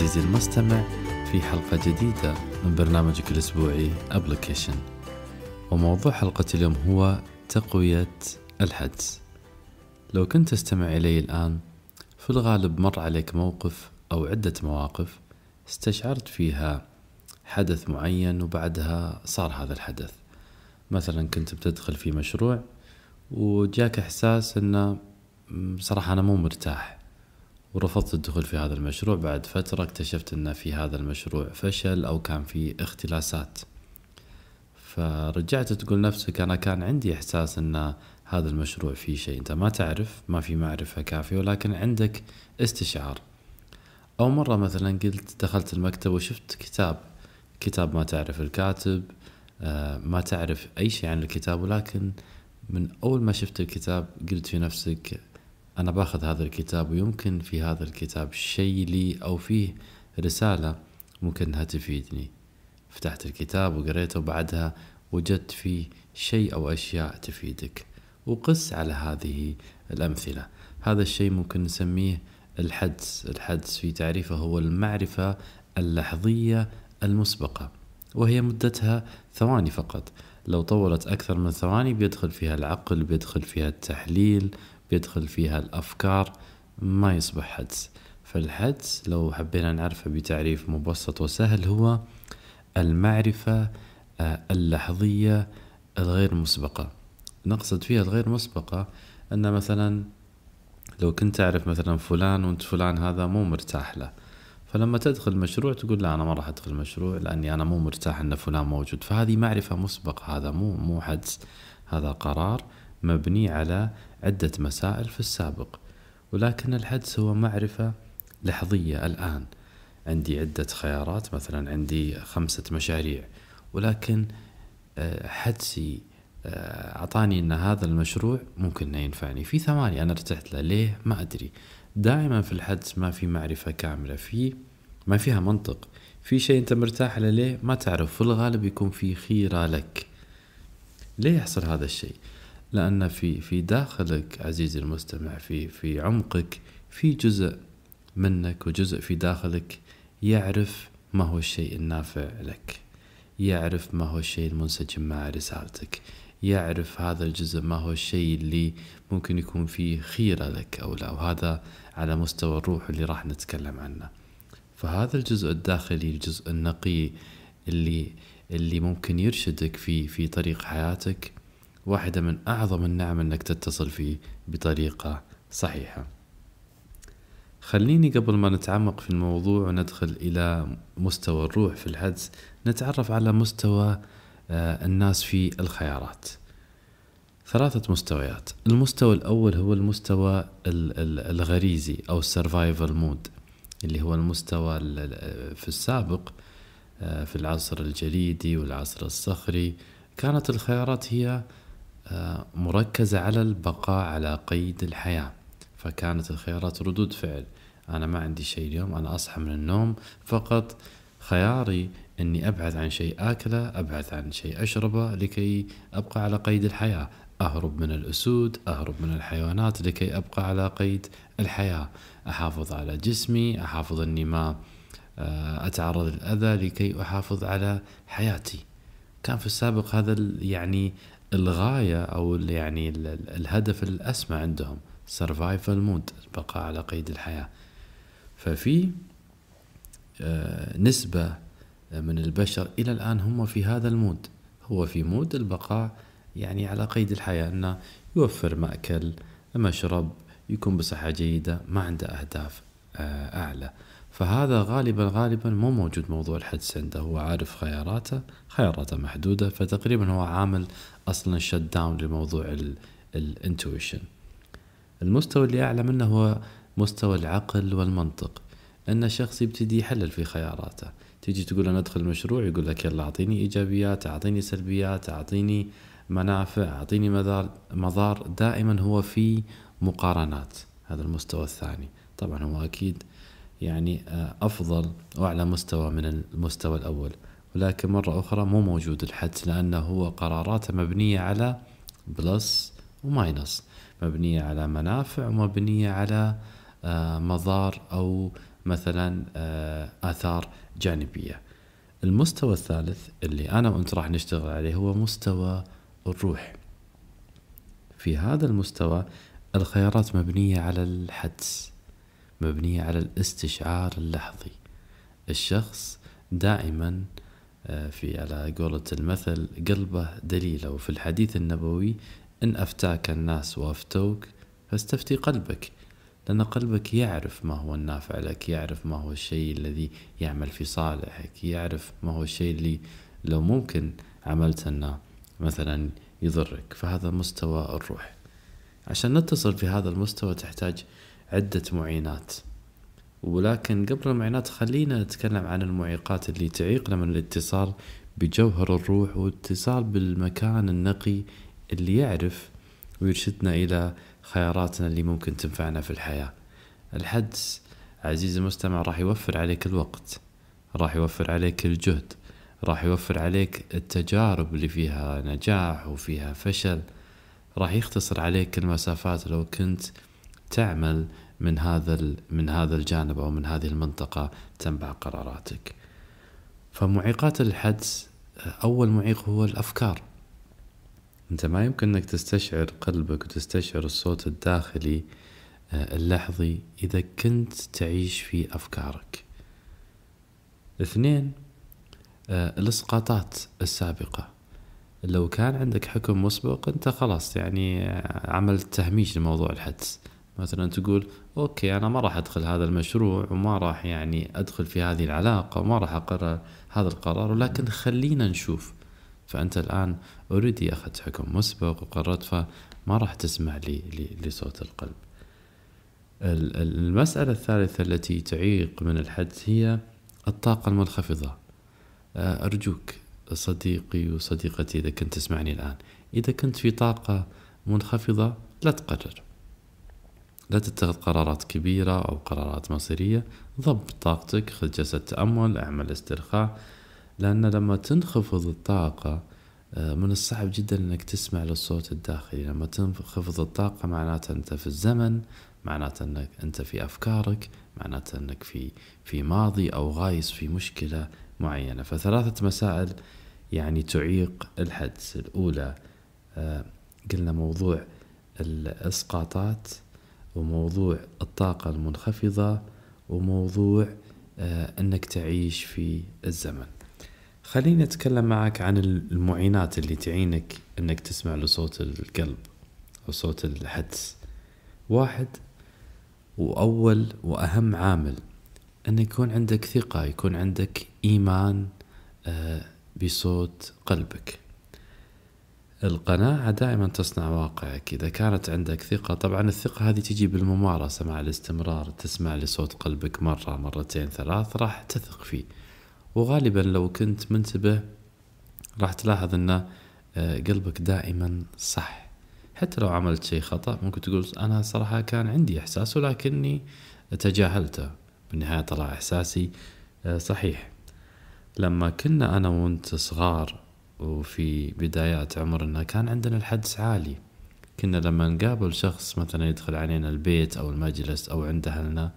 عزيزي المستمع في حلقة جديدة من برنامجك الأسبوعي أبليكيشن وموضوع حلقة اليوم هو تقوية الحدس. لو كنت تستمع إلي الآن في الغالب مر عليك موقف أو عدة مواقف استشعرت فيها حدث معين وبعدها صار هذا الحدث. مثلا كنت بتدخل في مشروع وجاك إحساس أنه بصراحة أنا مو مرتاح. ورفضت الدخول في هذا المشروع. بعد فترة اكتشفت أن في هذا المشروع فشل أو كان في اختلاسات. فرجعت تقول نفسك أنا كان عندي إحساس أن هذا المشروع فيه شيء. أنت ما تعرف ما في معرفة كافية ولكن عندك استشعار. أو مرة مثلا قلت دخلت المكتب وشفت كتاب. كتاب ما تعرف الكاتب آه، ما تعرف أي شيء عن الكتاب ولكن من أول ما شفت الكتاب قلت في نفسك أنا باخذ هذا الكتاب ويمكن في هذا الكتاب شيء لي أو فيه رسالة ممكن أنها تفيدني. فتحت الكتاب وقريته وبعدها وجدت فيه شيء أو أشياء تفيدك. وقس على هذه الأمثلة. هذا الشيء ممكن نسميه الحدس. الحدس في تعريفه هو المعرفة اللحظية المسبقة وهي مدتها ثواني فقط. لو طولت أكثر من ثواني بيدخل فيها العقل بيدخل فيها التحليل بيدخل فيها الأفكار ما يصبح حدس. فالحدس لو حبينا نعرفه بتعريف مبسط وسهل هو المعرفة آه، اللحظية الغير مسبقة. نقصد فيها الغير مسبقة أن مثلا لو كنت تعرف مثلا فلان وأنت فلان هذا مو مرتاح له. فلما تدخل مشروع تقول لا أنا ما راح أدخل مشروع لأني أنا مو مرتاح أن فلان موجود. فهذه معرفة مسبقة هذا مو مو حدس. هذا قرار مبني على عدة مسائل في السابق ولكن الحدس هو معرفة لحظية الآن. عندي عدة خيارات مثلا عندي خمسة مشاريع ولكن آه، حدسي آه، أعطاني أن هذا المشروع ممكن أنه ينفعني. في ثمانية أنا ارتحت له ليه؟ ما أدري. دائما في الحدس ما في معرفة كاملة في ما فيها منطق. في شيء أنت مرتاح له ليه؟ ما تعرف. في الغالب يكون في خيرة لك. ليه يحصل هذا الشيء؟ لأن في في داخلك عزيزي المستمع في في عمقك في جزء منك وجزء في داخلك يعرف ما هو الشيء النافع لك يعرف ما هو الشيء المنسجم مع رسالتك يعرف هذا الجزء ما هو الشيء اللي ممكن يكون فيه خيرة لك أو لا وهذا على مستوى الروح اللي راح نتكلم عنه. فهذا الجزء الداخلي الجزء النقي اللي اللي ممكن يرشدك في في طريق حياتك واحدة من أعظم النعم أنك تتصل فيه بطريقة صحيحة. خليني قبل ما نتعمق في الموضوع وندخل إلى مستوى الروح في الحدس. نتعرف على مستوى آه، الناس في الخيارات. ثلاثة مستويات. المستوى الأول هو المستوى الغريزي أو ال survival mode اللي هو المستوى في السابق آه، في العصر الجليدي والعصر الصخري. كانت الخيارات هي مركزة على البقاء على قيد الحياة فكانت الخيارات ردود فعل. أنا ما عندي شيء اليوم أنا أصحى من النوم فقط. خياري أني أبحث عن شيء آكله أبحث عن شيء أشربه لكي أبقى على قيد الحياة. أهرب من الأسود أهرب من الحيوانات لكي أبقى على قيد الحياة. أحافظ على جسمي أحافظ أني ما آه، أتعرض للأذى لكي أحافظ على حياتي. كان في السابق هذا يعني الغاية أو يعني الهدف الأسمى عندهم survival مود البقاء على قيد الحياة. ففي آه، نسبة من البشر إلى الآن هم في هذا ال mode. هو في مود البقاء يعني على قيد الحياة أنه يوفر مأكل مشرب يكون بصحة جيدة ما عنده أهداف آه، أعلى. فهذا غالبا غالبا مو موجود موضوع الحدس عنده هو عارف خياراته خياراته محدودة فتقريبا هو عامل أصلا shut down لموضوع ال intuition المستوى اللي أعلى منه هو مستوى العقل والمنطق. أن الشخص يبتدي يحلل في خياراته. تيجي تقول أنا أدخل مشروع يقول لك يلا أعطيني إيجابيات أعطيني سلبيات أعطيني منافع أعطيني مضار مضار. دائما هو في مقارنات. هذا المستوى الثاني. طبعا هو أكيد يعني آه، أفضل وأعلى مستوى من المستوى الأول. ولكن مرة أخرى مو موجود الحدس لأنه هو قراراته مبنية على plus و minus مبنية على منافع ومبنية على آه، مضار أو مثلا آه، آثار جانبية. المستوى الثالث اللي أنا وأنت راح نشتغل عليه هو مستوى الروح. في هذا المستوى الخيارات مبنية على الحدس. مبنية على الاستشعار اللحظي. الشخص دائما آه، في على قولة المثل قلبه دليله. وفي الحديث النبوي إن أفتاك الناس وأفتوك فاستفتي قلبك. لأن قلبك يعرف ما هو النافع لك يعرف ما هو الشيء الذي يعمل في صالحك يعرف ما هو الشيء اللي لو ممكن عملت أنه مثلا يضرك. فهذا مستوى الروح. عشان نتصل في هذا المستوى تحتاج عدة معينات. ولكن قبل المعينات خلينا نتكلم عن المعيقات اللي تعيقنا من الاتصال بجوهر الروح واتصال بالمكان النقي اللي يعرف ويرشدنا إلى خياراتنا اللي ممكن تنفعنا في الحياة. الحدس عزيزي المستمع راح يوفر عليك الوقت راح يوفر عليك الجهد راح يوفر عليك التجارب اللي فيها نجاح وفيها فشل راح يختصر عليك المسافات لو كنت تعمل من هذا من هذا الجانب أو من هذه المنطقة تنبع قراراتك. فمعيقات الحدس أول معيق هو الأفكار. أنت ما يمكن إنك تستشعر قلبك وتستشعر الصوت الداخلي آه، اللحظي إذا كنت تعيش في أفكارك. اثنين آه، الإسقاطات السابقة. لو كان عندك حكم مسبق أنت خلاص يعني عملت تهميش لموضوع الحدس. مثلا تقول okay أنا ما راح أدخل هذا المشروع وما راح يعني أدخل في هذه العلاقة وما راح أقرر هذا القرار ولكن خلينا نشوف. فأنت الآن already أخذت حكم مسبق وقررت فما راح تسمع لي لصوت القلب. المسألة الثالثة التي تعيق من الحدس هي الطاقة المنخفضة. أرجوك صديقي وصديقتي إذا كنت تسمعني الآن إذا كنت في طاقة منخفضة لا تقرر. لا تتخذ قرارات كبيرة أو قرارات مصيرية. ضبط طاقتك خذ جلسة تأمل اعمل استرخاء لأن لما تنخفض الطاقة آه، من الصعب جدا إنك تسمع للصوت الداخلي. لما تنخفض الطاقة معناته أنت في الزمن معناته إنك أنت في أفكارك معناته إنك في في ماضي أو غايس في مشكلة معينة. فثلاثة مسائل يعني تعيق الحدس الأولى. آه، قلنا موضوع الإسقاطات. وموضوع الطاقة المنخفضة وموضوع آه، أنك تعيش في الزمن. خليني أتكلم معك عن المعينات اللي تعينك أنك تسمع لصوت القلب أو صوت الحدس. واحد وأول وأهم عامل أن يكون عندك ثقة يكون عندك إيمان آه، بصوت قلبك. القناعة دائما تصنع واقعك إذا كانت عندك ثقة طبعا الثقة هذه تجي بالممارسة مع الاستمرار. تسمع لصوت قلبك مرة مرتين ثلاث راح تثق فيه. وغالبا لو كنت منتبه راح تلاحظ أن آه، قلبك دائما صح. حتى لو عملت شيء خطأ ممكن تقول أنا صراحة كان عندي إحساس ولكني تجاهلته. بالنهاية طلع إحساسي آه، صحيح. لما كنا أنا وأنت صغار وفي بدايات عمرنا كان عندنا الحدس عالي. كنا لما نقابل شخص مثلا يدخل علينا البيت أو المجلس أو عند أهلنا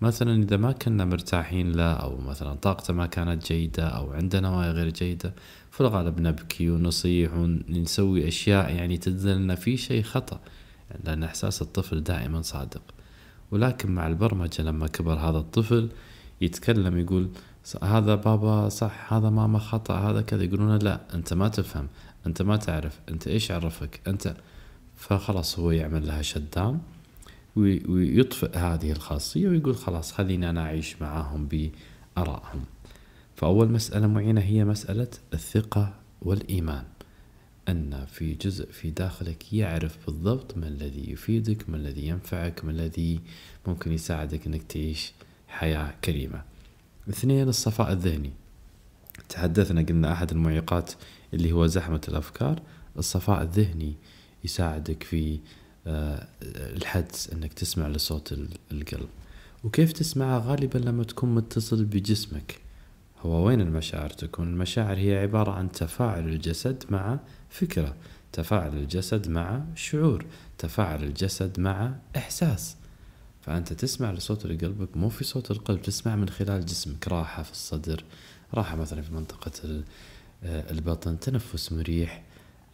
مثلا إذا ما كنا مرتاحين له أو مثلا طاقته ما كانت جيدة أو عندنا نوايا غير جيدة في الغالب نبكي ونصيح ونسوي أشياء يعني تدلنا في شيء خطأ لأن إحساس الطفل دائما صادق. ولكن مع البرمجة لما كبر هذا الطفل يتكلم يقول هذا بابا صح هذا ماما خطأ هذا كذا يقولون لا أنت ما تفهم أنت ما تعرف أنت إيش عرفك أنت فخلاص هو يعمل لها شدام ويطفئ هذه الخاصية ويقول خلاص خليني أنا أعيش معاهم بآرائهم. فأول مسألة معينة هي مسألة الثقة والإيمان. أن في جزء في داخلك يعرف بالضبط ما الذي يفيدك ما الذي ينفعك ما الذي ممكن يساعدك أنك تعيش حياة كريمة. اثنين الصفاء الذهني. تحدثنا قلنا أحد المعيقات اللي هو زحمة الأفكار. الصفاء الذهني يساعدك في آه، الحدس أنك تسمع لصوت القلب. وكيف تسمعها غالبا لما تكون متصل بجسمك. هو وين المشاعر تكون؟ المشاعر هي عبارة عن تفاعل الجسد مع فكرة تفاعل الجسد مع شعور تفاعل الجسد مع إحساس. فأنت تسمع لصوت اللي قلبك مو في صوت القلب تسمع من خلال جسمك راحة في الصدر راحة مثلا في منطقة آه، البطن تنفس مريح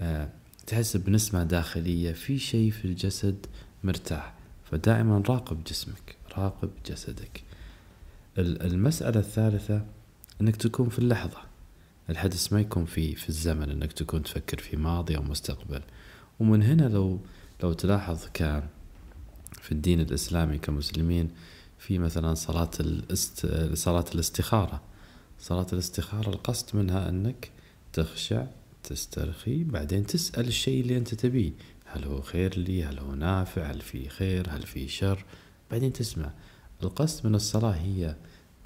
آه، تحس بنسمة داخلية في شيء في الجسد مرتاح. فدائما راقب جسمك راقب جسدك. المسألة الثالثة إنك تكون في اللحظة. الحدث ما يكون في في الزمن إنك تكون تفكر في ماضي أو مستقبل. ومن هنا لو لو تلاحظ كان في الدين الإسلامي كمسلمين في مثلا صلاة الاست... صلاة الاستخارة. صلاة الاستخارة القصد منها أنك تخشع تسترخي بعدين تسأل الشيء اللي أنت تبيه. هل هو خير لي؟ هل هو نافع؟ هل في خير؟ هل في شر؟ بعدين تسمع. القصد من الصلاة هي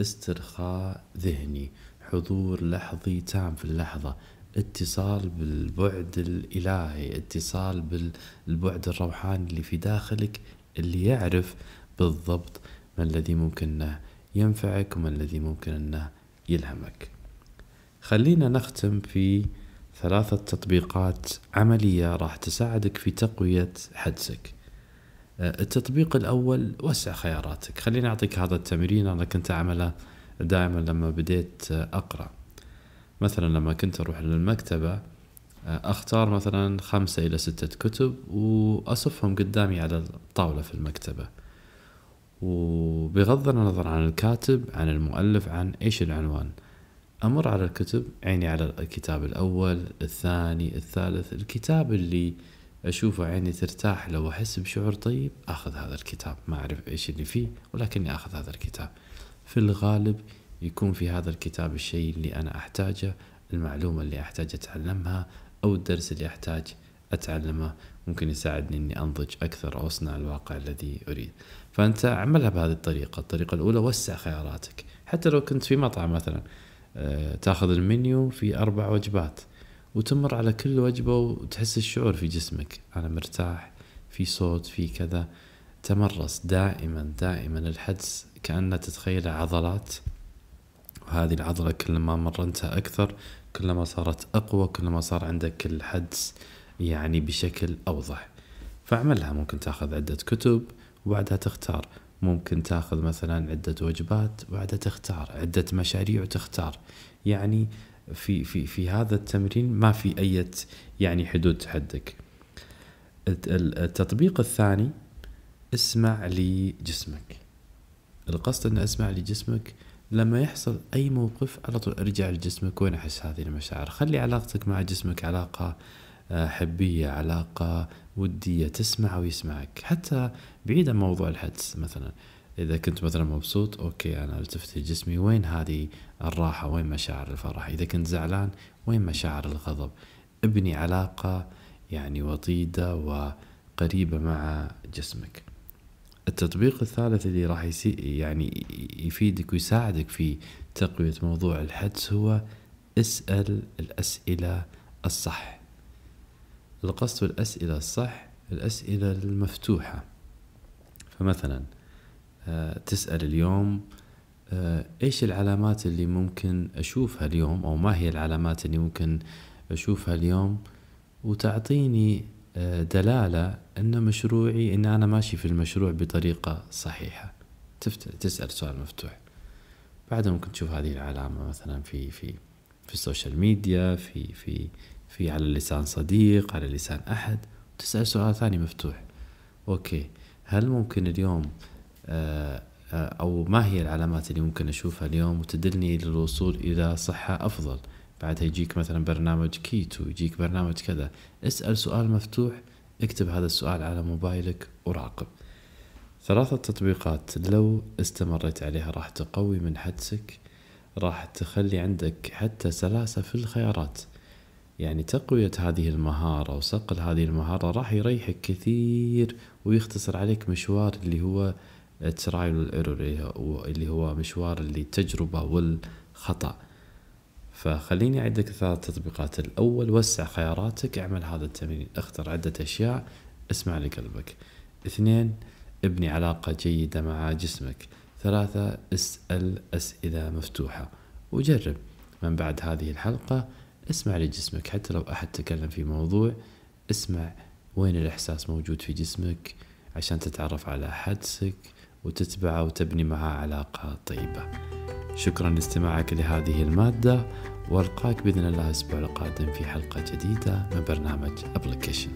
استرخاء ذهني حضور لحظي تام في اللحظة اتصال بالبعد الإلهي اتصال بالبعد الروحاني اللي في داخلك اللي يعرف بالضبط ما الذي ممكن أنه ينفعك وما الذي ممكن أنه يلهمك. خلينا نختم في ثلاثة تطبيقات عملية راح تساعدك في تقوية حدسك. التطبيق الأول وسع خياراتك. خليني أعطيك هذا التمرين. أنا كنت أعمله دائما لما بديت أقرأ. مثلا لما كنت أروح للمكتبة أختار مثلا خمسة إلى ستة كتب وأصفهم قدامي على الطاولة في المكتبة. وبغض النظر عن الكاتب عن المؤلف عن إيش العنوان أمر على الكتب عيني على الكتاب الأول الثاني الثالث الكتاب اللي أشوفه عيني ترتاح له وأحس بشعور طيب أخذ هذا الكتاب ما أعرف إيش اللي فيه ولكني أخذ هذا الكتاب. في الغالب يكون في هذا الكتاب الشيء اللي أنا أحتاجه المعلومة اللي أحتاج أتعلمها أو الدرس اللي أحتاج أتعلمه ممكن يساعدني أني أنضج أكثر أو أصنع الواقع الذي أريد. فأنت اعملها بهذه الطريقة. الطريقة الأولى وسع خياراتك. حتى لو كنت في مطعم مثلا آه، تأخذ المنيو في أربع وجبات وتمر على كل وجبة وتحس الشعور في جسمك. أنا مرتاح في صوت في كذا. تمرس دائما دائما الحدس كأنها تتخيل عضلات. وهذه العضلة كلما مرنتها أكثر كلما صارت أقوى كلما صار عندك الحدس يعني بشكل أوضح. فاعملها ممكن تاخذ عدة كتب وبعدها تختار. ممكن تاخذ مثلا عدة وجبات وبعدها تختار. عدة مشاريع وتختار. يعني في في في هذا التمرين ما في أي يعني حدود تحدك التطبيق الثاني اسمع لجسمك. القصد ان اسمع لجسمك لما يحصل أي موقف على طول ارجع لجسمك وين أحس هذه المشاعر؟ خلي علاقتك مع جسمك علاقة آه، حبية علاقة ودية تسمع ويسمعك. حتى بعيد عن موضوع الحدس مثلا. إذا كنت مثلا مبسوط أوكي أنا التفت جسمي وين هذه الراحة؟ وين مشاعر الفرح؟ إذا كنت زعلان وين مشاعر الغضب؟ ابني علاقة يعني وطيدة وقريبة مع جسمك. التطبيق الثالث اللي راح يعني يفيدك ويساعدك في تقوية موضوع الحدس هو اسأل الأسئلة الصح. القصد بالأسئلة الصح الأسئلة المفتوحة. فمثلا آه، تسأل اليوم آه، إيش العلامات اللي ممكن أشوفها اليوم؟ أو ما هي العلامات اللي ممكن أشوفها اليوم؟ وتعطيني دلالة إن مشروعي إن أنا ماشي في المشروع بطريقة صحيحة. تسأل سؤال مفتوح. بعدها ممكن تشوف هذه العلامة مثلا في في في ال social media في في في على لسان صديق على لسان أحد. تسأل سؤال ثاني مفتوح. okay. هل ممكن اليوم آه، آه، أو ما هي العلامات اللي ممكن أشوفها اليوم وتدلني للوصول إلى صحة أفضل؟ بعدها يجيك مثلا برنامج كيتو يجيك برنامج كذا. اسأل سؤال مفتوح اكتب هذا السؤال على موبايلك وراقب. ثلاثة تطبيقات لو استمريت عليها راح تقوي من حدسك راح تخلي عندك حتى سلاسة في الخيارات. يعني تقوية هذه المهارة وصقل هذه المهارة راح يريحك كثير ويختصر عليك مشوار اللي هو ال trial وال error اللي هو مشوار اللي التجربة والخطأ. فخليني أعدك ثلاث تطبيقات. الأول وسع خياراتك اعمل هذا التمرين. اختر عدة أشياء اسمع لقلبك. اثنين ابني علاقة جيدة مع جسمك. ثلاثة اسأل أسئلة مفتوحة. وجرب. من بعد هذه الحلقة اسمع لجسمك. حتى لو أحد تكلم في موضوع اسمع وين الإحساس موجود في جسمك عشان تتعرف على حدسك وتتبعه وتبني معاه علاقة طيبة. شكرا لاستماعك لهذه المادة وألقاك بإذن الله الأسبوع القادم في حلقة جديدة من برنامج أبليكيشن